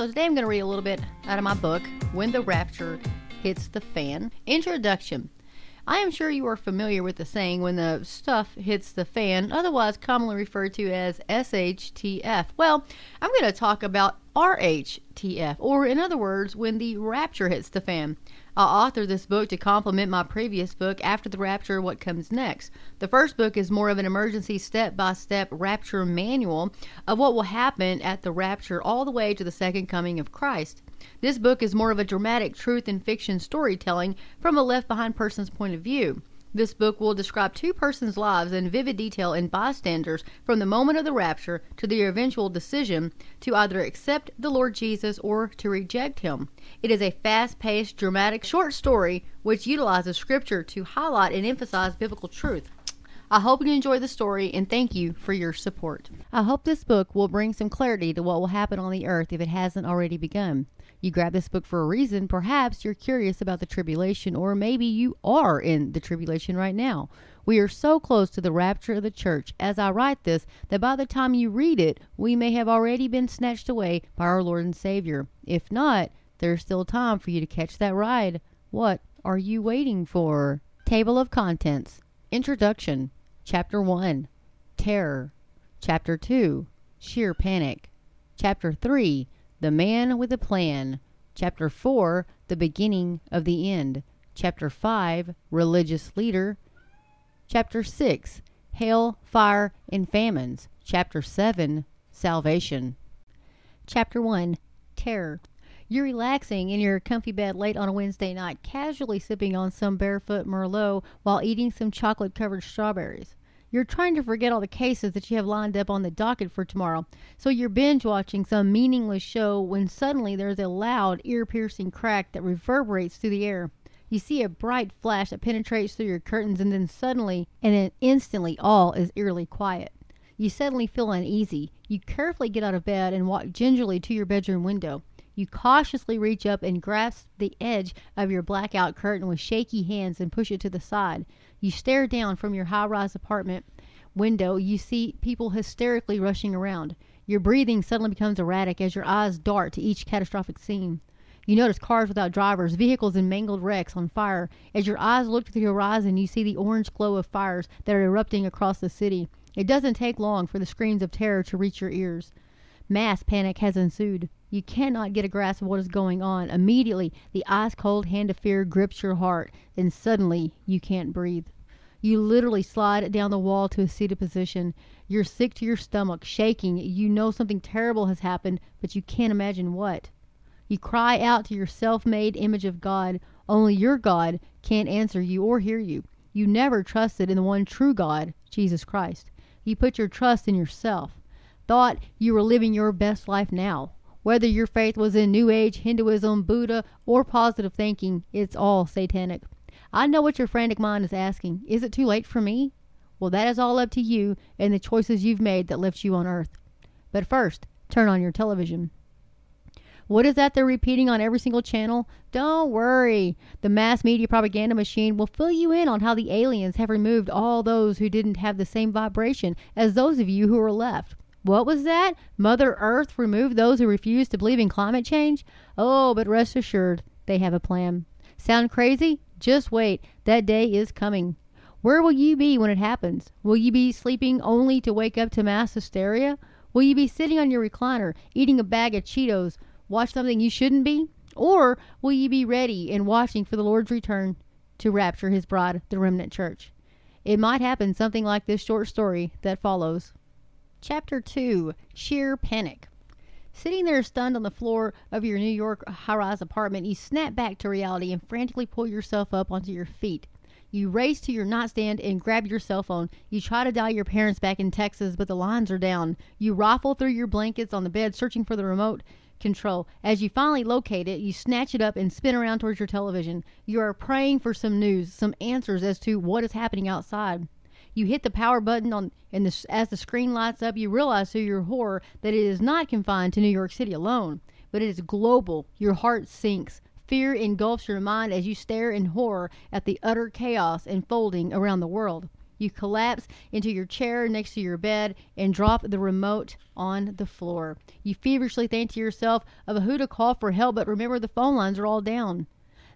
So today I'm going to read a little bit out of my book, When the Rapture Hits the Fan. Introduction. I am sure you are familiar with the saying when the stuff hits the fan, otherwise commonly referred to as SHTF. Well, I'm going to talk about RHTF, or in other words, when the rapture hits the fan. I authored this book to complement my previous book, After the Rapture What Comes Next. The first book is more of an emergency step by step rapture manual of what will happen at the rapture all the way to the second coming of Christ. This book is more of a dramatic truth and fiction storytelling from a left behind person's point of view. This book will describe two persons' lives in vivid detail and bystanders from the moment of the rapture to their eventual decision to either accept the Lord Jesus or to reject him. It is a fast paced, dramatic, short story which utilizes scripture to highlight and emphasize biblical truth. I hope you enjoy the story and thank you for your support. I hope this book will bring some clarity to what will happen on the earth if it hasn't already begun. You grab this book for a reason. Perhaps you're curious about the tribulation, or maybe you are in the tribulation right now. We are so close to the rapture of the church as I write this that by the time you read it, we may have already been snatched away by our Lord and Savior. If not, there's still time for you to catch that ride. What are you waiting for? Table of Contents Introduction Chapter 1 Terror Chapter 2 Sheer Panic Chapter 3 the Man with a Plan. Chapter 4 The Beginning of the End. Chapter 5 Religious Leader. Chapter 6 Hail, Fire, and Famines. Chapter 7 Salvation. Chapter 1 Terror. You're relaxing in your comfy bed late on a Wednesday night, casually sipping on some barefoot Merlot while eating some chocolate covered strawberries. You're trying to forget all the cases that you have lined up on the docket for tomorrow. So you're binge watching some meaningless show when suddenly there's a loud, ear piercing crack that reverberates through the air. You see a bright flash that penetrates through your curtains, and then suddenly, and then instantly, all is eerily quiet. You suddenly feel uneasy. You carefully get out of bed and walk gingerly to your bedroom window. You cautiously reach up and grasp the edge of your blackout curtain with shaky hands and push it to the side. You stare down from your high rise apartment window. You see people hysterically rushing around. Your breathing suddenly becomes erratic as your eyes dart to each catastrophic scene. You notice cars without drivers, vehicles in mangled wrecks on fire. As your eyes look to the horizon, you see the orange glow of fires that are erupting across the city. It doesn't take long for the screams of terror to reach your ears. Mass panic has ensued. You cannot get a grasp of what is going on. Immediately, the ice cold hand of fear grips your heart. Then suddenly, you can't breathe. You literally slide down the wall to a seated position. You're sick to your stomach, shaking. You know something terrible has happened, but you can't imagine what. You cry out to your self made image of God. Only your God can't answer you or hear you. You never trusted in the one true God, Jesus Christ. You put your trust in yourself. Thought you were living your best life now. Whether your faith was in New Age, Hinduism, Buddha, or positive thinking, it's all satanic. I know what your frantic mind is asking. Is it too late for me? Well, that is all up to you and the choices you've made that left you on earth. But first, turn on your television. What is that they're repeating on every single channel? Don't worry. The mass media propaganda machine will fill you in on how the aliens have removed all those who didn't have the same vibration as those of you who are left. What was that? Mother Earth removed those who refused to believe in climate change? Oh, but rest assured, they have a plan. Sound crazy? Just wait. That day is coming. Where will you be when it happens? Will you be sleeping only to wake up to mass hysteria? Will you be sitting on your recliner, eating a bag of Cheetos, watch something you shouldn't be? Or will you be ready and watching for the Lord's return to rapture his bride, the remnant church? It might happen something like this short story that follows. Chapter 2 Sheer Panic. Sitting there stunned on the floor of your New York high rise apartment, you snap back to reality and frantically pull yourself up onto your feet. You race to your nightstand and grab your cell phone. You try to dial your parents back in Texas, but the lines are down. You rifle through your blankets on the bed, searching for the remote control. As you finally locate it, you snatch it up and spin around towards your television. You are praying for some news, some answers as to what is happening outside. You hit the power button on, and the, as the screen lights up, you realize to your horror that it is not confined to New York City alone, but it is global. Your heart sinks. Fear engulfs your mind as you stare in horror at the utter chaos unfolding around the world. You collapse into your chair next to your bed and drop the remote on the floor. You feverishly think to yourself of who to call for help, but remember the phone lines are all down.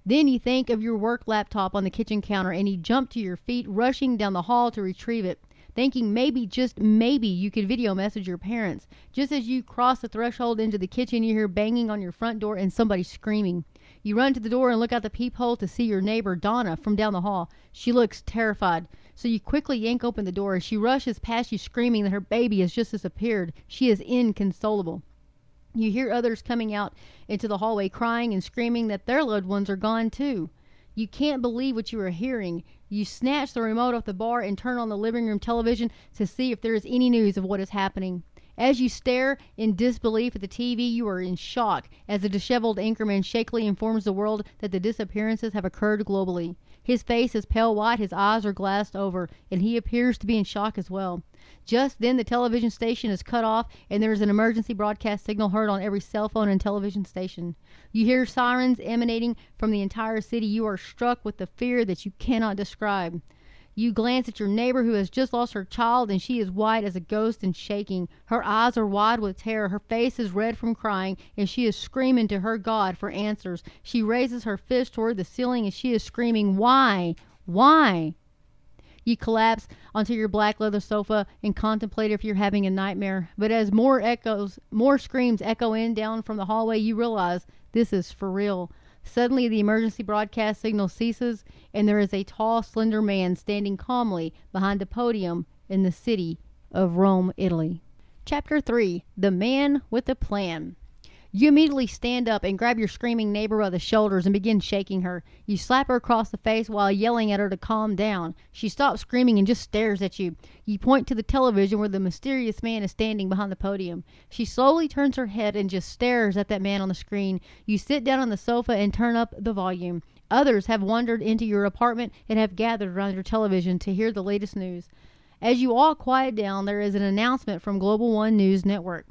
Then you think of your work laptop on the kitchen counter and you jump to your feet, rushing down the hall to retrieve it thinking maybe, just maybe, you could video message your parents. Just as you cross the threshold into the kitchen, you hear banging on your front door and somebody screaming. You run to the door and look out the peephole to see your neighbor, Donna, from down the hall. She looks terrified. So you quickly yank open the door. As she rushes past you, screaming that her baby has just disappeared. She is inconsolable. You hear others coming out into the hallway crying and screaming that their loved ones are gone too. You can't believe what you are hearing. You snatch the remote off the bar and turn on the living room television to see if there is any news of what is happening. As you stare in disbelief at the TV, you are in shock as the disheveled anchorman shakily informs the world that the disappearances have occurred globally. His face is pale white, his eyes are glassed over, and he appears to be in shock as well. Just then, the television station is cut off, and there is an emergency broadcast signal heard on every cell phone and television station. You hear sirens emanating from the entire city. You are struck with the fear that you cannot describe. You glance at your neighbor who has just lost her child, and she is white as a ghost and shaking. Her eyes are wide with terror. Her face is red from crying, and she is screaming to her God for answers. She raises her fist toward the ceiling, and she is screaming, Why? Why? You collapse onto your black leather sofa and contemplate if you're having a nightmare. But as more echoes, more screams echo in down from the hallway, you realize this is for real. Suddenly, the emergency broadcast signal ceases, and there is a tall, slender man standing calmly behind a podium in the city of Rome, Italy. Chapter 3 The Man with a Plan. You immediately stand up and grab your screaming neighbor by the shoulders and begin shaking her. You slap her across the face while yelling at her to calm down. She stops screaming and just stares at you. You point to the television where the mysterious man is standing behind the podium. She slowly turns her head and just stares at that man on the screen. You sit down on the sofa and turn up the volume. Others have wandered into your apartment and have gathered around your television to hear the latest news. As you all quiet down, there is an announcement from Global One News Network.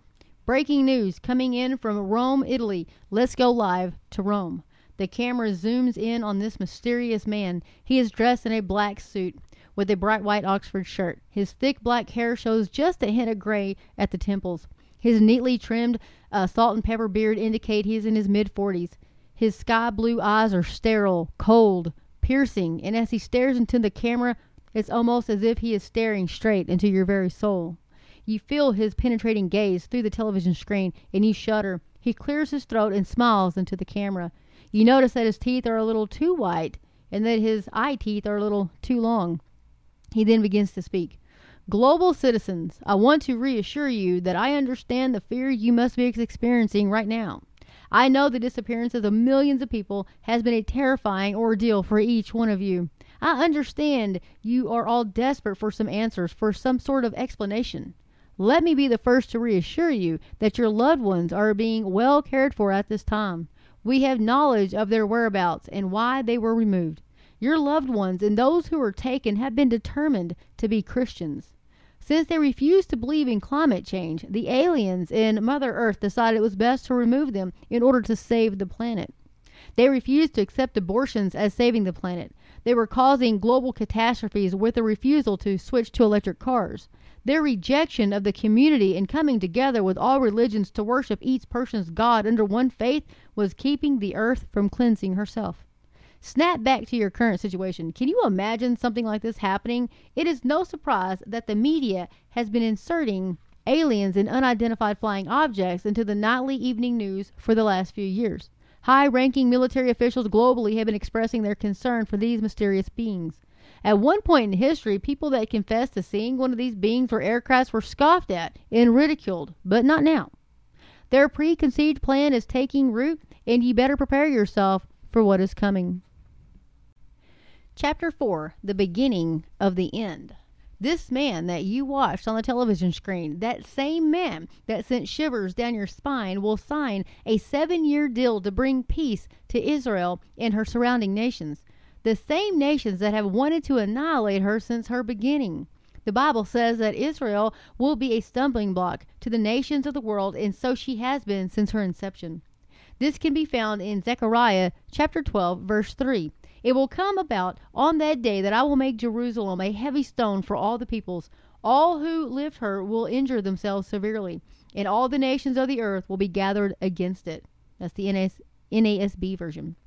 Breaking news coming in from Rome, Italy. Let's go live to Rome. The camera zooms in on this mysterious man. He is dressed in a black suit with a bright white Oxford shirt. His thick black hair shows just a hint of gray at the temples. His neatly trimmed uh, salt and pepper beard indicate he is in his mid 40s. His sky blue eyes are sterile, cold, piercing, and as he stares into the camera, it's almost as if he is staring straight into your very soul. You feel his penetrating gaze through the television screen, and you shudder. He clears his throat and smiles into the camera. You notice that his teeth are a little too white and that his eye teeth are a little too long. He then begins to speak. Global citizens, I want to reassure you that I understand the fear you must be experiencing right now. I know the disappearances of the millions of people has been a terrifying ordeal for each one of you. I understand you are all desperate for some answers, for some sort of explanation. Let me be the first to reassure you that your loved ones are being well cared for at this time. We have knowledge of their whereabouts and why they were removed. Your loved ones and those who were taken have been determined to be Christians. Since they refused to believe in climate change, the aliens in Mother Earth decided it was best to remove them in order to save the planet. They refused to accept abortions as saving the planet. They were causing global catastrophes with a refusal to switch to electric cars. Their rejection of the community and coming together with all religions to worship each person's God under one faith was keeping the earth from cleansing herself. Snap back to your current situation. Can you imagine something like this happening? It is no surprise that the media has been inserting aliens and unidentified flying objects into the nightly evening news for the last few years. High ranking military officials globally have been expressing their concern for these mysterious beings. At one point in history, people that confessed to seeing one of these beings or aircrafts were scoffed at and ridiculed, but not now. Their preconceived plan is taking root, and you better prepare yourself for what is coming. Chapter 4 The Beginning of the End. This man that you watched on the television screen, that same man that sent shivers down your spine, will sign a seven year deal to bring peace to Israel and her surrounding nations the same nations that have wanted to annihilate her since her beginning. The Bible says that Israel will be a stumbling block to the nations of the world, and so she has been since her inception. This can be found in Zechariah chapter 12, verse 3. It will come about on that day that I will make Jerusalem a heavy stone for all the peoples. All who lift her will injure themselves severely, and all the nations of the earth will be gathered against it. That's the NAS, NASB version.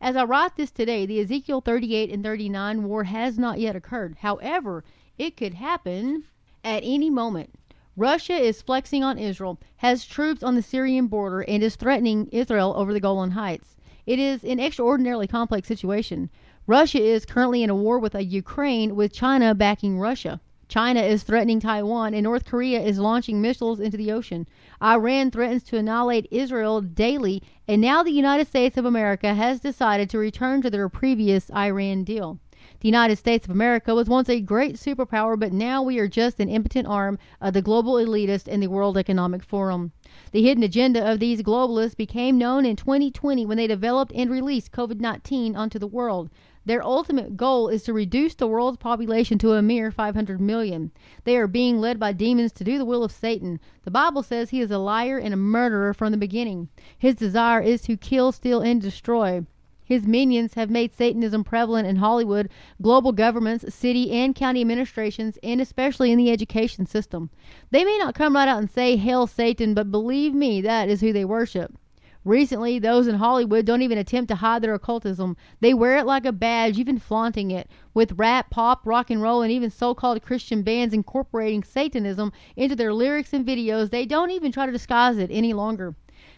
As I write this today, the Ezekiel 38 and 39 war has not yet occurred. However, it could happen at any moment. Russia is flexing on Israel, has troops on the Syrian border, and is threatening Israel over the Golan Heights. It is an extraordinarily complex situation. Russia is currently in a war with Ukraine with China backing Russia. China is threatening Taiwan, and North Korea is launching missiles into the ocean. Iran threatens to annihilate Israel daily, and now the United States of America has decided to return to their previous Iran deal. The United States of America was once a great superpower, but now we are just an impotent arm of the global elitist and the World Economic Forum. The hidden agenda of these globalists became known in 2020 when they developed and released COVID 19 onto the world. Their ultimate goal is to reduce the world's population to a mere 500 million. They are being led by demons to do the will of Satan. The Bible says he is a liar and a murderer from the beginning. His desire is to kill, steal, and destroy. His minions have made Satanism prevalent in Hollywood, global governments, city and county administrations, and especially in the education system. They may not come right out and say, Hail Satan, but believe me, that is who they worship. Recently, those in Hollywood don't even attempt to hide their occultism. They wear it like a badge, even flaunting it, with rap, pop, rock and roll, and even so called Christian bands incorporating Satanism into their lyrics and videos. They don't even try to disguise it any longer.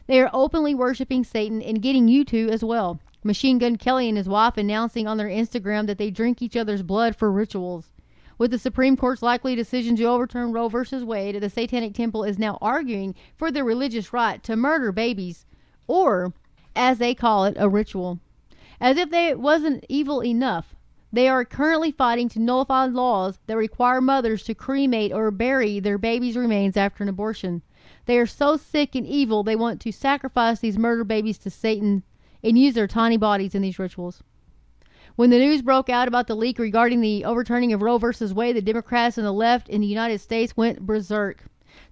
They are openly worshiping Satan and getting you to as well. Machine Gun Kelly and his wife announcing on their Instagram that they drink each other's blood for rituals. With the Supreme Court's likely decision to overturn Roe v. Wade, the Satanic Temple is now arguing for their religious right to murder babies, or, as they call it, a ritual. As if they wasn't evil enough, they are currently fighting to nullify laws that require mothers to cremate or bury their babies' remains after an abortion. They are so sick and evil they want to sacrifice these murder babies to Satan and use their tiny bodies in these rituals. When the news broke out about the leak regarding the overturning of Roe v. Wade, the Democrats and the left in the United States went berserk.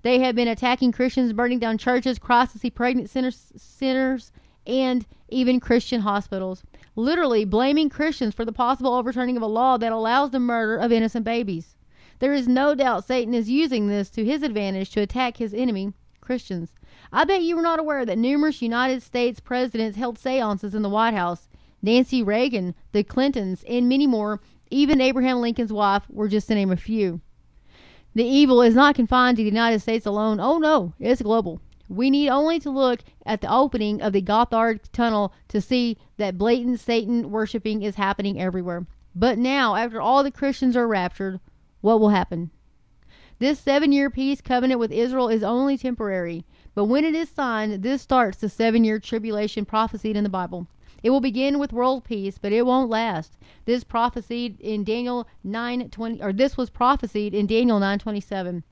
They have been attacking Christians, burning down churches, crisis pregnant centers, centers, and even Christian hospitals, literally blaming Christians for the possible overturning of a law that allows the murder of innocent babies. There is no doubt Satan is using this to his advantage to attack his enemy, Christians. I bet you were not aware that numerous United States presidents held seances in the White House. Nancy Reagan, the Clintons, and many more, even Abraham Lincoln's wife, were just to name a few. The evil is not confined to the United States alone. Oh no, it's global. We need only to look at the opening of the Gotthard Tunnel to see that blatant Satan worshiping is happening everywhere. But now, after all the Christians are raptured, what will happen? This seven year peace covenant with Israel is only temporary. But when it is signed, this starts the seven year tribulation prophesied in the Bible. It will begin with world peace, but it won't last. This prophesied in Daniel 9:20 or this was prophesied in Daniel 9:27.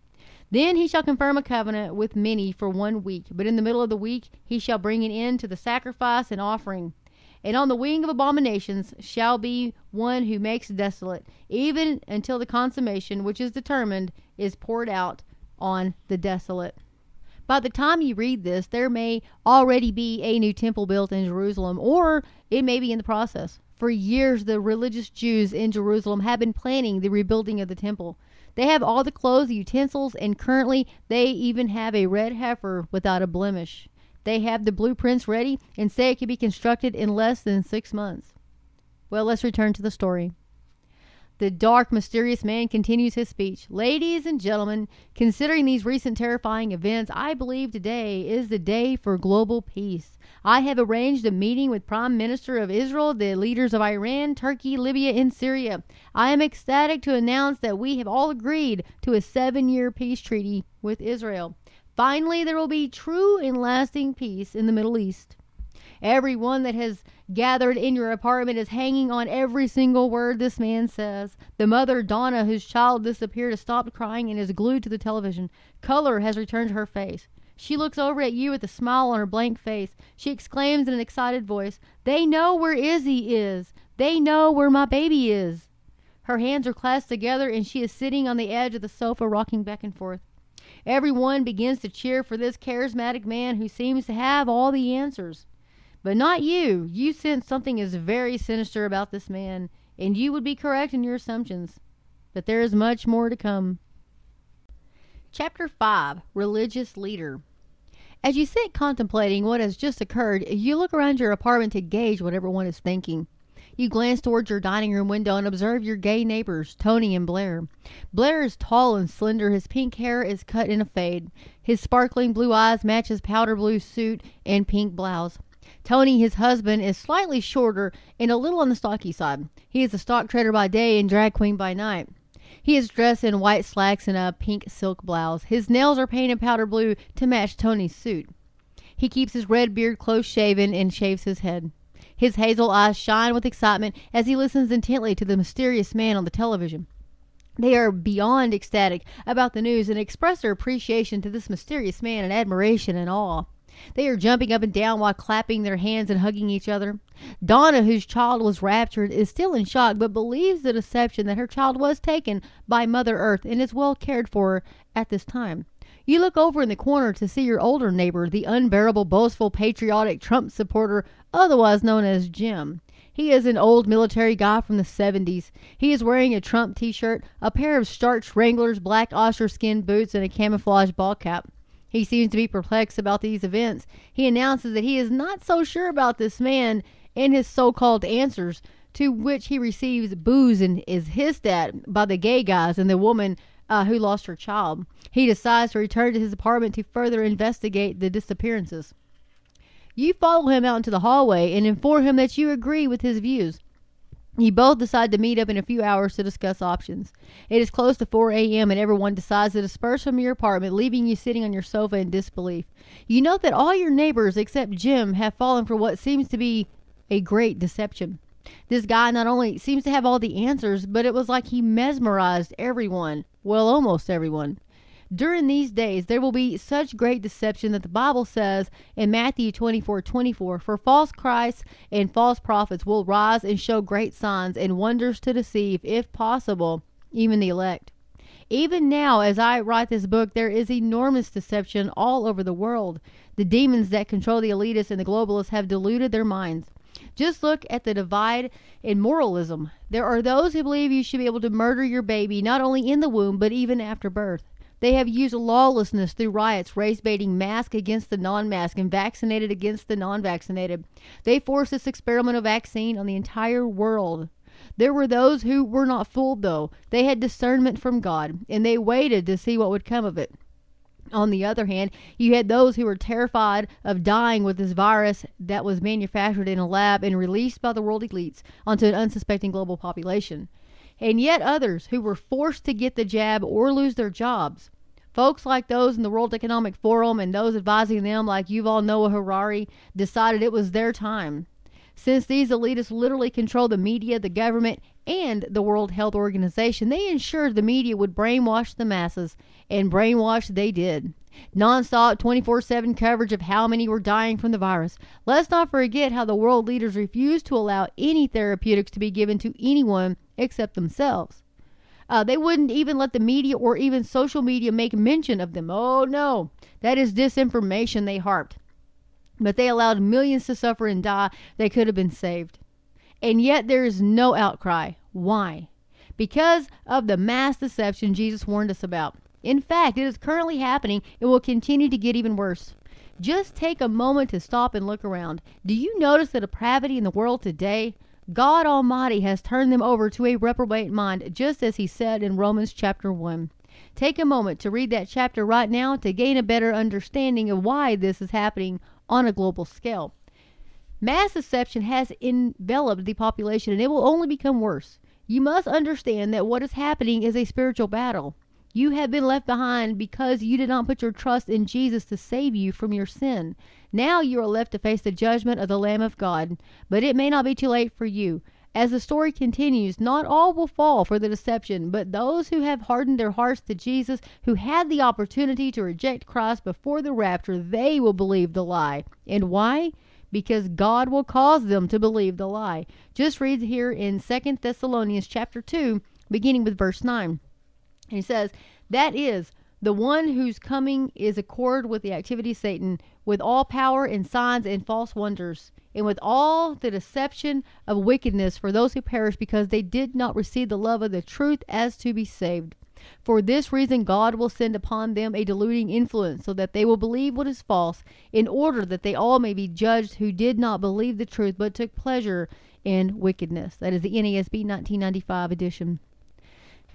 Then he shall confirm a covenant with many for one week, but in the middle of the week he shall bring an end to the sacrifice and offering. And on the wing of abominations shall be one who makes desolate, even until the consummation which is determined is poured out on the desolate. By the time you read this, there may already be a new temple built in Jerusalem, or it may be in the process. For years, the religious Jews in Jerusalem have been planning the rebuilding of the temple. They have all the clothes, the utensils, and currently they even have a red heifer without a blemish. They have the blueprints ready and say it can be constructed in less than six months. Well, let's return to the story. The dark, mysterious man continues his speech. Ladies and gentlemen, considering these recent terrifying events, I believe today is the day for global peace. I have arranged a meeting with Prime Minister of Israel, the leaders of Iran, Turkey, Libya, and Syria. I am ecstatic to announce that we have all agreed to a seven year peace treaty with Israel. Finally, there will be true and lasting peace in the Middle East. Everyone that has gathered in your apartment is hanging on every single word this man says. The mother, Donna, whose child disappeared, has stopped crying and is glued to the television. Color has returned to her face. She looks over at you with a smile on her blank face. She exclaims in an excited voice, They know where Izzy is. They know where my baby is. Her hands are clasped together and she is sitting on the edge of the sofa, rocking back and forth. Everyone begins to cheer for this charismatic man who seems to have all the answers. But not you. You sense something is very sinister about this man, and you would be correct in your assumptions. But there is much more to come. Chapter 5 Religious Leader As you sit contemplating what has just occurred, you look around your apartment to gauge what everyone is thinking. You glance towards your dining room window and observe your gay neighbors, Tony and Blair. Blair is tall and slender. His pink hair is cut in a fade. His sparkling blue eyes match his powder blue suit and pink blouse. Tony, his husband, is slightly shorter and a little on the stocky side. He is a stock trader by day and drag queen by night. He is dressed in white slacks and a pink silk blouse. His nails are painted powder blue to match Tony's suit. He keeps his red beard close shaven and shaves his head. His hazel eyes shine with excitement as he listens intently to the mysterious man on the television. They are beyond ecstatic about the news and express their appreciation to this mysterious man in admiration and awe. They are jumping up and down while clapping their hands and hugging each other. Donna, whose child was raptured, is still in shock but believes the deception that her child was taken by Mother Earth and is well cared for at this time. You look over in the corner to see your older neighbor, the unbearable, boastful, patriotic Trump supporter, otherwise known as Jim. He is an old military guy from the 70s. He is wearing a Trump t shirt, a pair of starched Wranglers, black ostrich skin boots, and a camouflage ball cap. He seems to be perplexed about these events. He announces that he is not so sure about this man and his so called answers, to which he receives boos and is hissed at by the gay guys and the woman uh, who lost her child. He decides to return to his apartment to further investigate the disappearances. You follow him out into the hallway and inform him that you agree with his views. You both decide to meet up in a few hours to discuss options. It is close to 4 a.m., and everyone decides to disperse from your apartment, leaving you sitting on your sofa in disbelief. You note that all your neighbors, except Jim, have fallen for what seems to be a great deception. This guy not only seems to have all the answers, but it was like he mesmerized everyone. Well, almost everyone. During these days, there will be such great deception that the Bible says in Matthew 24 24, For false Christs and false prophets will rise and show great signs and wonders to deceive, if possible, even the elect. Even now, as I write this book, there is enormous deception all over the world. The demons that control the elitists and the globalists have deluded their minds. Just look at the divide in moralism. There are those who believe you should be able to murder your baby not only in the womb, but even after birth. They have used lawlessness through riots, race baiting mask against the non mask and vaccinated against the non vaccinated. They forced this experimental vaccine on the entire world. There were those who were not fooled, though. They had discernment from God, and they waited to see what would come of it. On the other hand, you had those who were terrified of dying with this virus that was manufactured in a lab and released by the world elites onto an unsuspecting global population. And yet others who were forced to get the jab or lose their jobs. Folks like those in the World Economic Forum and those advising them, like Yuval Noah Harari, decided it was their time. Since these elitists literally control the media, the government, and the World Health Organization, they ensured the media would brainwash the masses, and brainwash they did. Non-stop 24-7 coverage of how many were dying from the virus. Let's not forget how the world leaders refused to allow any therapeutics to be given to anyone except themselves. Uh, they wouldn't even let the media or even social media make mention of them. Oh no, that is disinformation, they harped. But they allowed millions to suffer and die They could have been saved. And yet there is no outcry. Why? Because of the mass deception Jesus warned us about. In fact, it is currently happening and will continue to get even worse. Just take a moment to stop and look around. Do you notice the depravity in the world today? God Almighty has turned them over to a reprobate mind, just as He said in Romans chapter 1. Take a moment to read that chapter right now to gain a better understanding of why this is happening on a global scale. Mass deception has enveloped the population and it will only become worse. You must understand that what is happening is a spiritual battle. You have been left behind because you did not put your trust in Jesus to save you from your sin. Now you are left to face the judgment of the Lamb of God, but it may not be too late for you. As the story continues, not all will fall for the deception, but those who have hardened their hearts to Jesus, who had the opportunity to reject Christ before the rapture, they will believe the lie. And why? Because God will cause them to believe the lie. Just read here in Second Thessalonians chapter 2, beginning with verse 9. He says, That is, the one whose coming is accord with the activity of Satan, with all power and signs and false wonders, and with all the deception of wickedness for those who perish because they did not receive the love of the truth as to be saved. For this reason, God will send upon them a deluding influence, so that they will believe what is false, in order that they all may be judged who did not believe the truth, but took pleasure in wickedness. That is the NASB 1995 edition.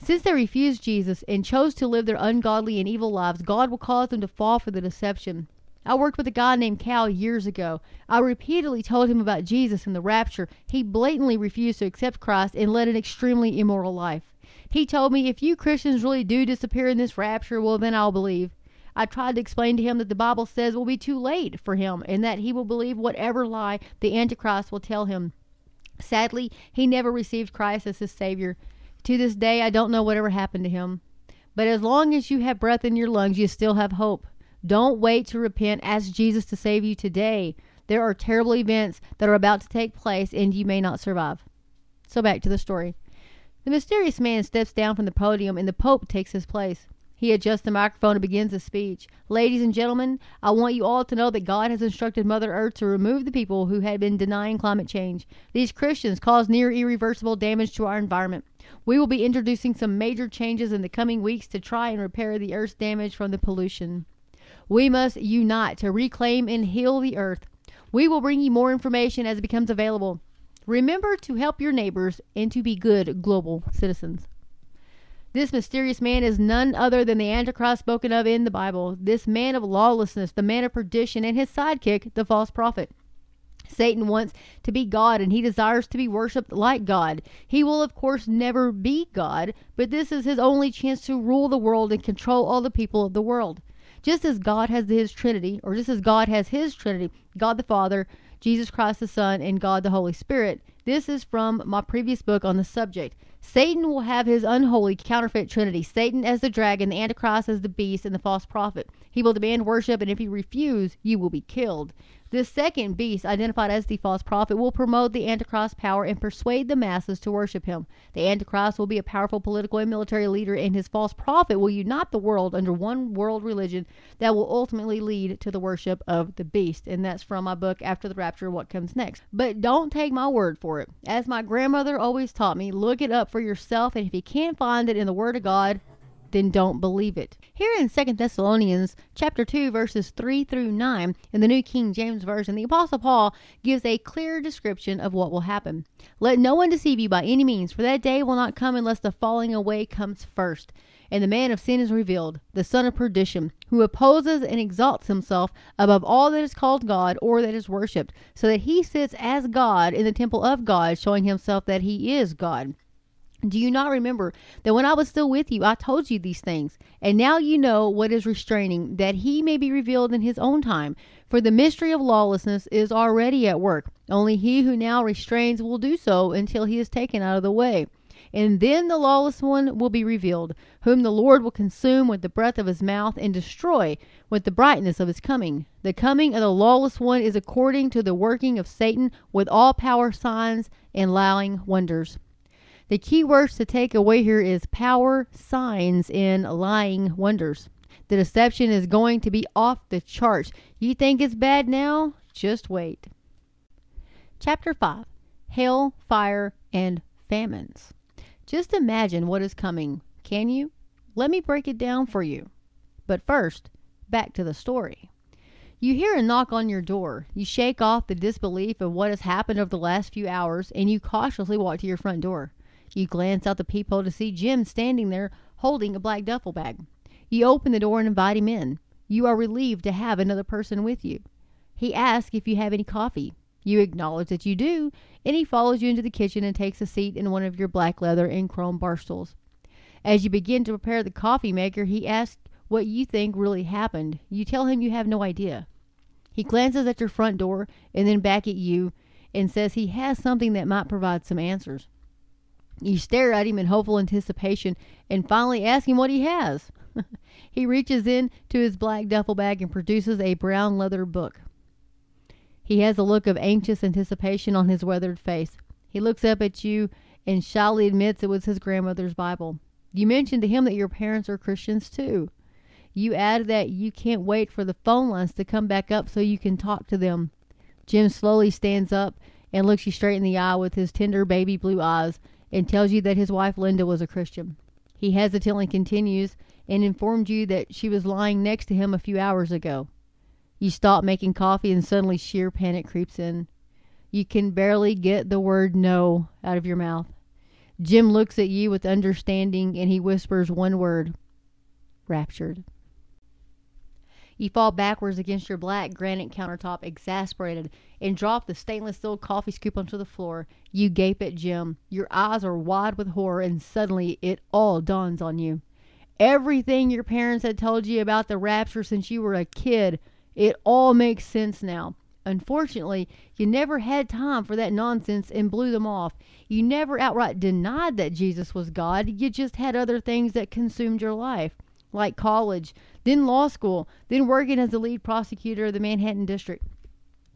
Since they refused Jesus and chose to live their ungodly and evil lives, God will cause them to fall for the deception. I worked with a guy named Cal years ago. I repeatedly told him about Jesus and the rapture. He blatantly refused to accept Christ and led an extremely immoral life. He told me, if you Christians really do disappear in this rapture, well, then I'll believe. I tried to explain to him that the Bible says it will be too late for him and that he will believe whatever lie the Antichrist will tell him. Sadly, he never received Christ as his Savior. To this day, I don't know whatever happened to him. But as long as you have breath in your lungs, you still have hope. Don't wait to repent. Ask Jesus to save you today. There are terrible events that are about to take place, and you may not survive. So back to the story. The mysterious man steps down from the podium, and the Pope takes his place. He adjusts the microphone and begins his speech. Ladies and gentlemen, I want you all to know that God has instructed Mother Earth to remove the people who had been denying climate change. These Christians cause near irreversible damage to our environment. We will be introducing some major changes in the coming weeks to try and repair the Earth's damage from the pollution. We must unite to reclaim and heal the Earth. We will bring you more information as it becomes available. Remember to help your neighbors and to be good global citizens. This mysterious man is none other than the Antichrist spoken of in the Bible, this man of lawlessness, the man of perdition, and his sidekick, the false prophet. Satan wants to be God and he desires to be worshiped like God. He will, of course, never be God, but this is his only chance to rule the world and control all the people of the world. Just as God has his Trinity, or just as God has his Trinity, God the Father, Jesus Christ the Son, and God the Holy Spirit. This is from my previous book on the subject. Satan will have his unholy counterfeit trinity Satan as the dragon, the Antichrist as the beast, and the false prophet. He will demand worship, and if you refuse, you will be killed. This second beast, identified as the false prophet, will promote the Antichrist power and persuade the masses to worship him. The Antichrist will be a powerful political and military leader, and his false prophet will unite the world under one world religion that will ultimately lead to the worship of the beast. And that's from my book, After the Rapture What Comes Next. But don't take my word for it. As my grandmother always taught me, look it up for yourself, and if you can't find it in the Word of God, then don't believe it. Here in Second Thessalonians chapter 2 verses 3 through 9 in the New King James Version, the apostle Paul gives a clear description of what will happen. Let no one deceive you by any means, for that day will not come unless the falling away comes first. And the man of sin is revealed, the son of perdition, who opposes and exalts himself above all that is called God or that is worshipped, so that he sits as God in the temple of God, showing himself that he is God. Do you not remember that when I was still with you, I told you these things? And now you know what is restraining, that he may be revealed in his own time. For the mystery of lawlessness is already at work. Only he who now restrains will do so until he is taken out of the way. And then the lawless one will be revealed, whom the Lord will consume with the breath of his mouth and destroy with the brightness of his coming. The coming of the lawless one is according to the working of Satan with all power, signs, and lying wonders. The key words to take away here is power, signs, and lying wonders. The deception is going to be off the charts. You think it's bad now? Just wait. Chapter 5 Hail, Fire, and Famines. Just imagine what is coming, can you? Let me break it down for you. But first, back to the story. You hear a knock on your door. You shake off the disbelief of what has happened over the last few hours and you cautiously walk to your front door. You glance out the peephole to see Jim standing there holding a black duffel bag. You open the door and invite him in. You are relieved to have another person with you. He asks if you have any coffee. You acknowledge that you do, and he follows you into the kitchen and takes a seat in one of your black leather and chrome bar stools. As you begin to prepare the coffee maker, he asks what you think really happened. You tell him you have no idea. He glances at your front door and then back at you and says he has something that might provide some answers. You stare at him in hopeful anticipation and finally ask him what he has. he reaches in to his black duffel bag and produces a brown leather book. He has a look of anxious anticipation on his weathered face. He looks up at you and shyly admits it was his grandmother's Bible. You mention to him that your parents are Christians too. You add that you can't wait for the phone lines to come back up so you can talk to them. Jim slowly stands up and looks you straight in the eye with his tender baby blue eyes and tells you that his wife Linda was a Christian. He hesitantly continues and informed you that she was lying next to him a few hours ago. You stop making coffee and suddenly sheer panic creeps in. You can barely get the word no out of your mouth. Jim looks at you with understanding and he whispers one word raptured. You fall backwards against your black granite countertop, exasperated, and drop the stainless steel coffee scoop onto the floor. You gape at Jim. Your eyes are wide with horror, and suddenly it all dawns on you. Everything your parents had told you about the rapture since you were a kid, it all makes sense now. Unfortunately, you never had time for that nonsense and blew them off. You never outright denied that Jesus was God. You just had other things that consumed your life, like college, then law school, then working as the lead prosecutor of the Manhattan District.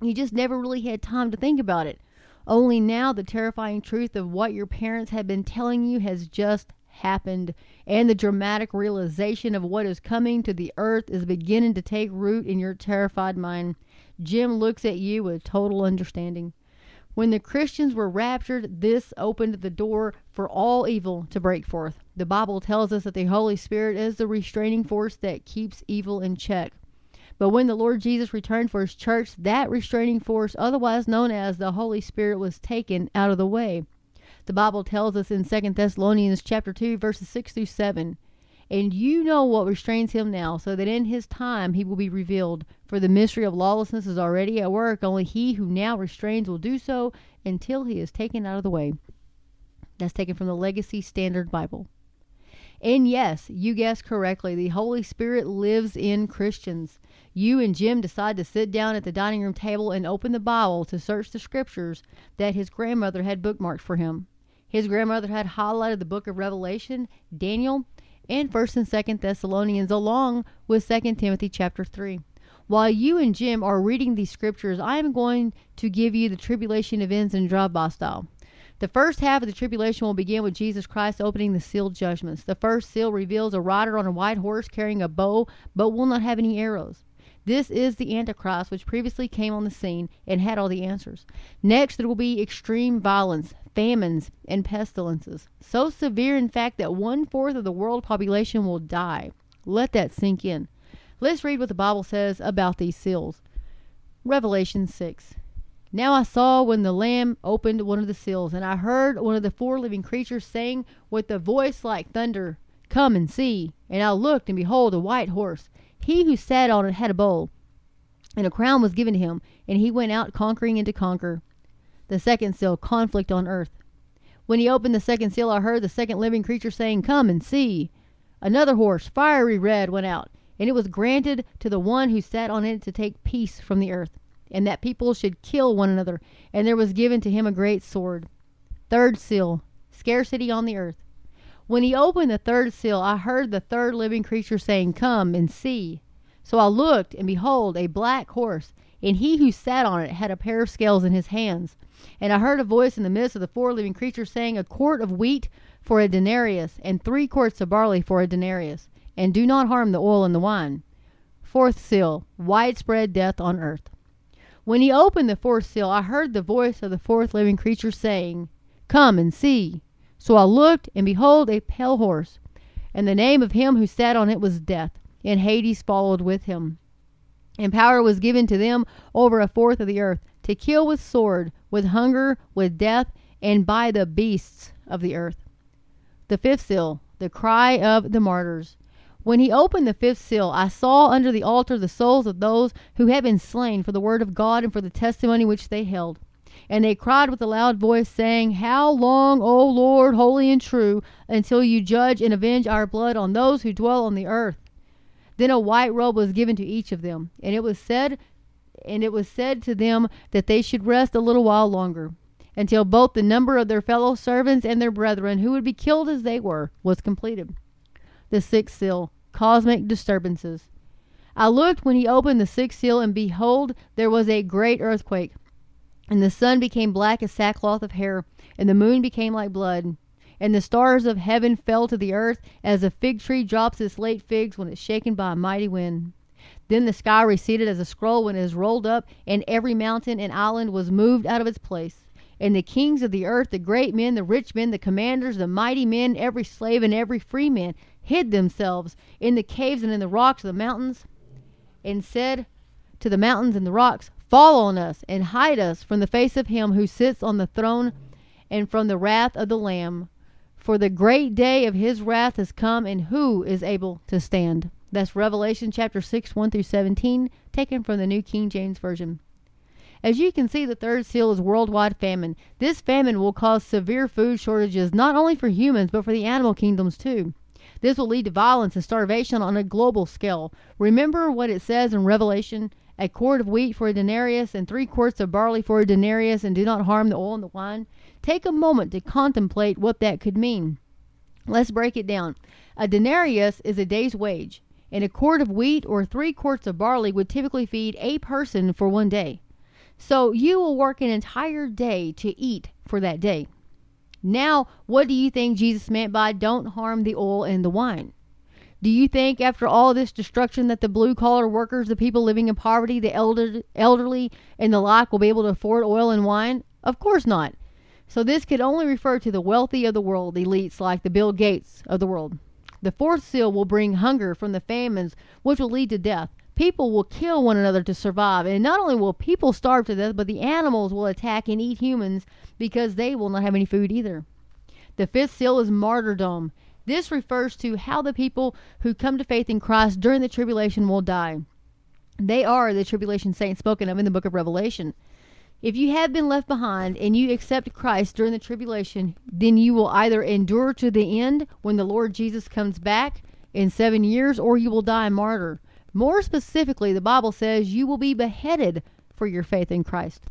You just never really had time to think about it. Only now the terrifying truth of what your parents had been telling you has just happened, and the dramatic realization of what is coming to the earth is beginning to take root in your terrified mind. Jim looks at you with total understanding. When the Christians were raptured, this opened the door for all evil to break forth. The Bible tells us that the Holy Spirit is the restraining force that keeps evil in check. But when the Lord Jesus returned for his church, that restraining force, otherwise known as the Holy Spirit, was taken out of the way. The Bible tells us in 2 Thessalonians chapter 2 verses 6 through 7, and you know what restrains him now, so that in his time he will be revealed. For the mystery of lawlessness is already at work, only he who now restrains will do so until he is taken out of the way. That's taken from the Legacy Standard Bible. And yes, you guessed correctly, the Holy Spirit lives in Christians. You and Jim decide to sit down at the dining room table and open the Bible to search the scriptures that his grandmother had bookmarked for him. His grandmother had highlighted the book of Revelation, Daniel, and 1st and 2nd Thessalonians along with 2nd Timothy chapter 3. While you and Jim are reading these scriptures, I am going to give you the tribulation events in drive-by style. The first half of the tribulation will begin with Jesus Christ opening the sealed judgments. The first seal reveals a rider on a white horse carrying a bow, but will not have any arrows. This is the Antichrist, which previously came on the scene and had all the answers. Next, there will be extreme violence, famines, and pestilences. So severe, in fact, that one fourth of the world population will die. Let that sink in. Let's read what the Bible says about these seals. Revelation 6. Now I saw when the Lamb opened one of the seals, and I heard one of the four living creatures saying with a voice like thunder, Come and see. And I looked, and behold, a white horse. He who sat on it had a bowl, and a crown was given to him, and he went out conquering and to conquer. The second seal, conflict on earth. When he opened the second seal, I heard the second living creature saying, Come and see. Another horse, fiery red, went out, and it was granted to the one who sat on it to take peace from the earth, and that people should kill one another, and there was given to him a great sword. Third seal, scarcity on the earth. When he opened the third seal, I heard the third living creature saying, Come and see. So I looked, and behold, a black horse, and he who sat on it had a pair of scales in his hands. And I heard a voice in the midst of the four living creatures saying, A quart of wheat for a denarius, and three quarts of barley for a denarius, and do not harm the oil and the wine. Fourth seal, widespread death on earth. When he opened the fourth seal, I heard the voice of the fourth living creature saying, Come and see. So I looked, and behold, a pale horse, and the name of him who sat on it was Death, and Hades followed with him. And power was given to them over a fourth of the earth, to kill with sword, with hunger, with death, and by the beasts of the earth. The fifth seal, the cry of the martyrs. When he opened the fifth seal, I saw under the altar the souls of those who had been slain for the word of God and for the testimony which they held. And they cried with a loud voice, saying, How long, O Lord, holy and true, until you judge and avenge our blood on those who dwell on the earth? Then a white robe was given to each of them, and it was said and it was said to them that they should rest a little while longer, until both the number of their fellow servants and their brethren, who would be killed as they were, was completed. The sixth seal, cosmic disturbances. I looked when he opened the sixth seal, and behold, there was a great earthquake and the sun became black as sackcloth of hair, and the moon became like blood. And the stars of heaven fell to the earth, as a fig tree drops its late figs when it's shaken by a mighty wind. Then the sky receded as a scroll when it is rolled up, and every mountain and island was moved out of its place. And the kings of the earth, the great men, the rich men, the commanders, the mighty men, every slave and every free man, hid themselves in the caves and in the rocks of the mountains, and said to the mountains and the rocks, Fall on us, and hide us from the face of him who sits on the throne and from the wrath of the Lamb. For the great day of his wrath has come, and who is able to stand? That's Revelation chapter 6, 1 through 17, taken from the New King James Version. As you can see, the third seal is worldwide famine. This famine will cause severe food shortages not only for humans, but for the animal kingdoms too. This will lead to violence and starvation on a global scale. Remember what it says in Revelation a quart of wheat for a denarius and three quarts of barley for a denarius, and do not harm the oil and the wine. Take a moment to contemplate what that could mean. Let's break it down. A denarius is a day's wage, and a quart of wheat or three quarts of barley would typically feed a person for one day. So you will work an entire day to eat for that day. Now, what do you think Jesus meant by don't harm the oil and the wine? Do you think after all this destruction that the blue collar workers, the people living in poverty, the elder, elderly, and the like will be able to afford oil and wine? Of course not. So this could only refer to the wealthy of the world, elites like the Bill Gates of the world. The fourth seal will bring hunger from the famines, which will lead to death. People will kill one another to survive, and not only will people starve to death, but the animals will attack and eat humans because they will not have any food either. The fifth seal is martyrdom. This refers to how the people who come to faith in Christ during the tribulation will die. They are the tribulation saints spoken of in the book of Revelation. If you have been left behind and you accept Christ during the tribulation, then you will either endure to the end when the Lord Jesus comes back in seven years, or you will die a martyr. More specifically, the Bible says you will be beheaded for your faith in Christ.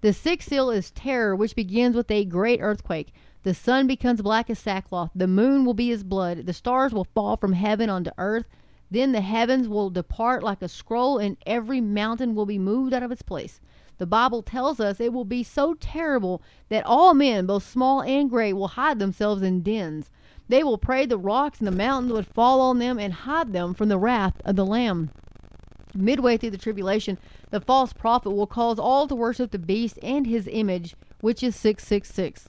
The sixth seal is terror, which begins with a great earthquake. The sun becomes black as sackcloth. The moon will be as blood. The stars will fall from heaven onto earth. Then the heavens will depart like a scroll, and every mountain will be moved out of its place. The Bible tells us it will be so terrible that all men, both small and great, will hide themselves in dens. They will pray the rocks and the mountains would fall on them and hide them from the wrath of the Lamb. Midway through the tribulation, the false prophet will cause all to worship the beast and his image, which is 666.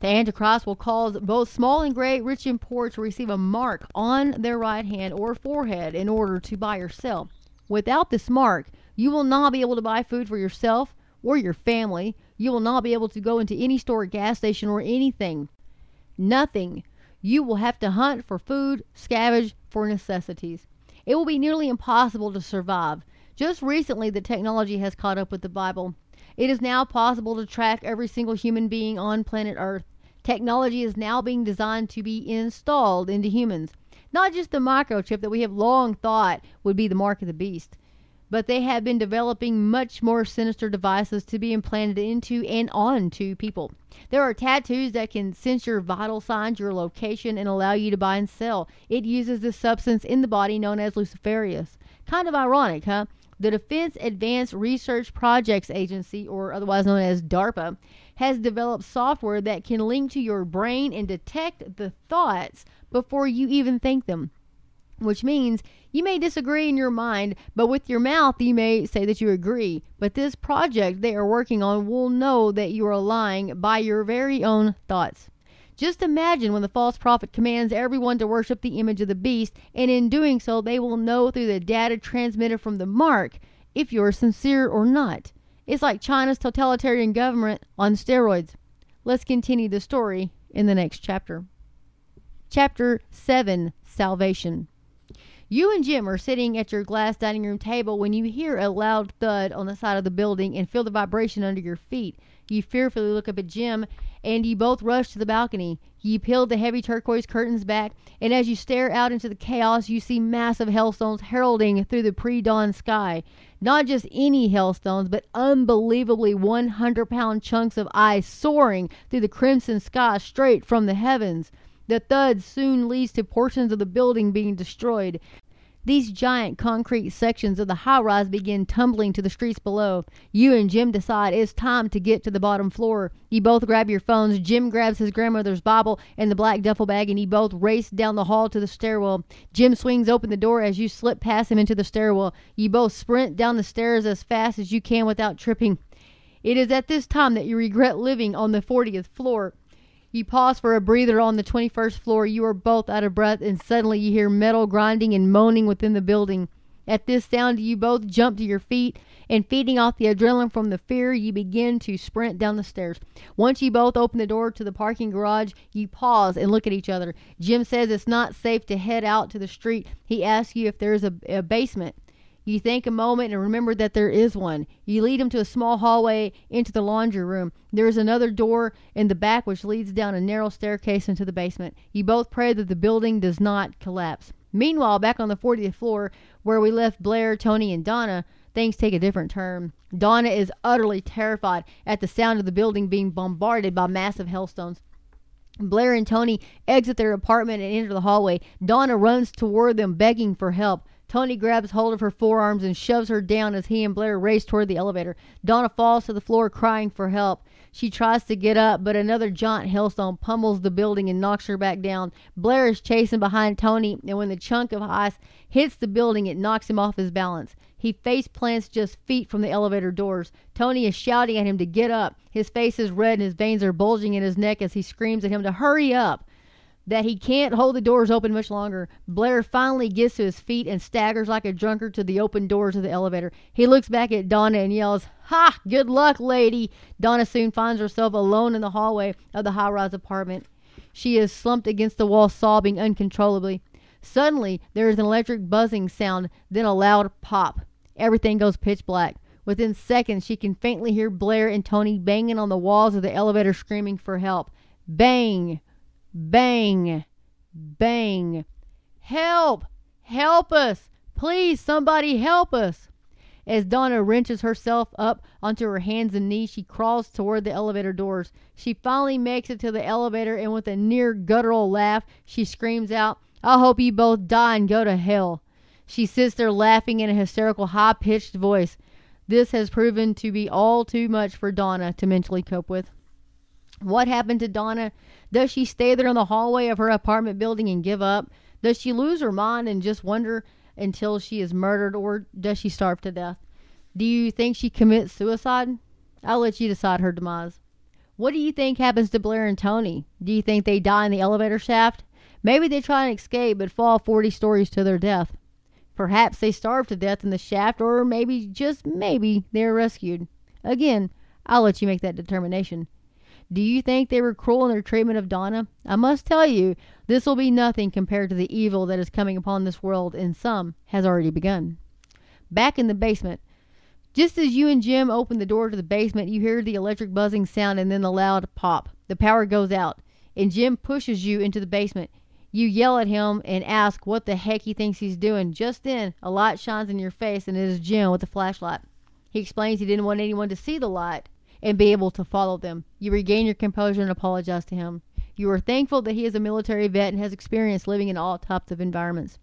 The Antichrist will cause both small and great, rich and poor to receive a mark on their right hand or forehead in order to buy or sell. Without this mark, you will not be able to buy food for yourself or your family. You will not be able to go into any store, gas station, or anything. Nothing. You will have to hunt for food, scavenge for necessities. It will be nearly impossible to survive. Just recently, the technology has caught up with the Bible. It is now possible to track every single human being on planet Earth. Technology is now being designed to be installed into humans. Not just the microchip that we have long thought would be the mark of the beast, but they have been developing much more sinister devices to be implanted into and onto people. There are tattoos that can sense your vital signs, your location, and allow you to buy and sell. It uses the substance in the body known as luciferase. Kind of ironic, huh? The Defense Advanced Research Projects Agency, or otherwise known as DARPA, has developed software that can link to your brain and detect the thoughts before you even think them. Which means you may disagree in your mind, but with your mouth you may say that you agree. But this project they are working on will know that you are lying by your very own thoughts. Just imagine when the false prophet commands everyone to worship the image of the beast, and in doing so, they will know through the data transmitted from the mark if you're sincere or not. It's like China's totalitarian government on steroids. Let's continue the story in the next chapter. Chapter 7 Salvation. You and Jim are sitting at your glass dining room table when you hear a loud thud on the side of the building and feel the vibration under your feet. You fearfully look up at Jim, and you both rush to the balcony. You peel the heavy turquoise curtains back, and as you stare out into the chaos, you see massive hailstones heralding through the pre dawn sky. Not just any hailstones, but unbelievably 100 pound chunks of ice soaring through the crimson sky straight from the heavens. The thud soon leads to portions of the building being destroyed. These giant concrete sections of the high rise begin tumbling to the streets below. You and Jim decide it's time to get to the bottom floor. You both grab your phones. Jim grabs his grandmother's Bible and the black duffel bag, and you both race down the hall to the stairwell. Jim swings open the door as you slip past him into the stairwell. You both sprint down the stairs as fast as you can without tripping. It is at this time that you regret living on the 40th floor. You pause for a breather on the 21st floor. You are both out of breath, and suddenly you hear metal grinding and moaning within the building. At this sound, you both jump to your feet, and feeding off the adrenaline from the fear, you begin to sprint down the stairs. Once you both open the door to the parking garage, you pause and look at each other. Jim says it's not safe to head out to the street. He asks you if there's a, a basement. You think a moment and remember that there is one. You lead him to a small hallway into the laundry room. There is another door in the back which leads down a narrow staircase into the basement. You both pray that the building does not collapse. Meanwhile, back on the 40th floor, where we left Blair, Tony, and Donna, things take a different turn. Donna is utterly terrified at the sound of the building being bombarded by massive hailstones. Blair and Tony exit their apartment and enter the hallway. Donna runs toward them, begging for help. Tony grabs hold of her forearms and shoves her down as he and Blair race toward the elevator. Donna falls to the floor crying for help. She tries to get up, but another giant hailstone pummels the building and knocks her back down. Blair is chasing behind Tony, and when the chunk of ice hits the building, it knocks him off his balance. He face plants just feet from the elevator doors. Tony is shouting at him to get up. His face is red and his veins are bulging in his neck as he screams at him to hurry up that he can't hold the doors open much longer. Blair finally gets to his feet and staggers like a drunkard to the open doors of the elevator. He looks back at Donna and yells, Ha! Good luck, lady! Donna soon finds herself alone in the hallway of the high rise apartment. She is slumped against the wall, sobbing uncontrollably. Suddenly, there is an electric buzzing sound, then a loud pop. Everything goes pitch black. Within seconds, she can faintly hear Blair and Tony banging on the walls of the elevator, screaming for help. Bang! Bang! Bang! Help! Help us! Please, somebody help us! As Donna wrenches herself up onto her hands and knees, she crawls toward the elevator doors. She finally makes it to the elevator, and with a near guttural laugh, she screams out, I hope you both die and go to hell. She sits there laughing in a hysterical, high pitched voice. This has proven to be all too much for Donna to mentally cope with. What happened to Donna? Does she stay there in the hallway of her apartment building and give up? Does she lose her mind and just wonder until she is murdered, or does she starve to death? Do you think she commits suicide? I'll let you decide her demise. What do you think happens to Blair and Tony? Do you think they die in the elevator shaft? Maybe they try and escape but fall 40 stories to their death. Perhaps they starve to death in the shaft, or maybe, just maybe, they are rescued. Again, I'll let you make that determination. Do you think they were cruel in their treatment of Donna? I must tell you, this will be nothing compared to the evil that is coming upon this world, and some has already begun. Back in the basement, just as you and Jim open the door to the basement, you hear the electric buzzing sound and then the loud pop. The power goes out, and Jim pushes you into the basement. You yell at him and ask what the heck he thinks he's doing. Just then, a light shines in your face, and it is Jim with a flashlight. He explains he didn't want anyone to see the light and be able to follow them. You regain your composure and apologize to him. You are thankful that he is a military vet and has experience living in all types of environments.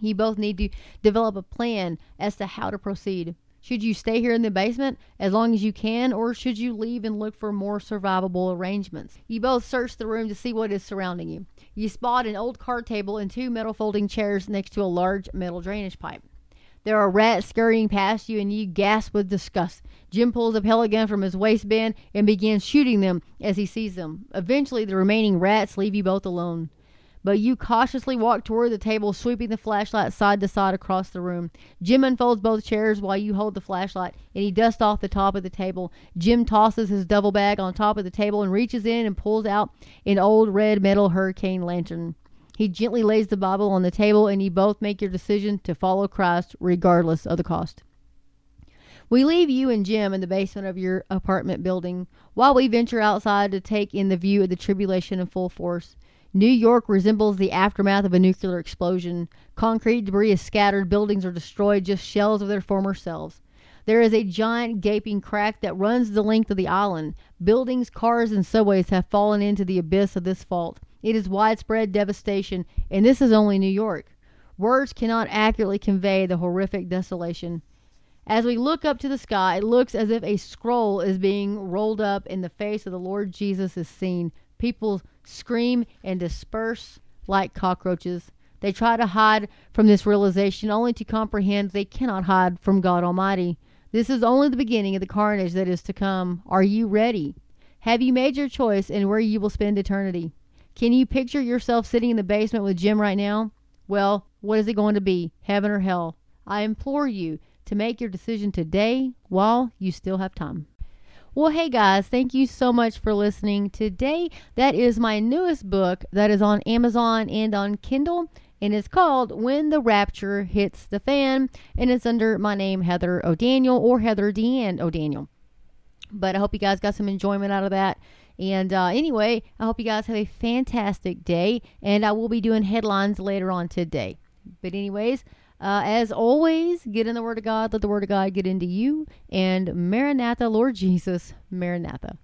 You both need to develop a plan as to how to proceed. Should you stay here in the basement as long as you can, or should you leave and look for more survivable arrangements? You both search the room to see what is surrounding you. You spot an old card table and two metal folding chairs next to a large metal drainage pipe. There are rats scurrying past you, and you gasp with disgust. Jim pulls a pellet gun from his waistband and begins shooting them as he sees them. Eventually, the remaining rats leave you both alone. But you cautiously walk toward the table, sweeping the flashlight side to side across the room. Jim unfolds both chairs while you hold the flashlight, and he dusts off the top of the table. Jim tosses his duffel bag on top of the table and reaches in and pulls out an old red metal hurricane lantern. He gently lays the Bible on the table, and you both make your decision to follow Christ regardless of the cost. We leave you and Jim in the basement of your apartment building while we venture outside to take in the view of the tribulation in full force. New York resembles the aftermath of a nuclear explosion. Concrete debris is scattered, buildings are destroyed, just shells of their former selves. There is a giant gaping crack that runs the length of the island. Buildings, cars, and subways have fallen into the abyss of this fault. It is widespread devastation, and this is only New York. Words cannot accurately convey the horrific desolation. As we look up to the sky, it looks as if a scroll is being rolled up in the face of the Lord Jesus is seen. People scream and disperse like cockroaches. They try to hide from this realization only to comprehend they cannot hide from God Almighty. This is only the beginning of the carnage that is to come. Are you ready? Have you made your choice and where you will spend eternity? Can you picture yourself sitting in the basement with Jim right now? Well, what is it going to be? Heaven or hell? I implore you to make your decision today while you still have time. Well, hey guys, thank you so much for listening. Today, that is my newest book that is on Amazon and on Kindle, and it's called When the Rapture Hits the Fan, and it's under my name, Heather O'Daniel or Heather Deanne O'Daniel. But I hope you guys got some enjoyment out of that. And uh, anyway, I hope you guys have a fantastic day, and I will be doing headlines later on today. But, anyways, uh, as always, get in the Word of God, let the Word of God get into you, and Maranatha, Lord Jesus, Maranatha.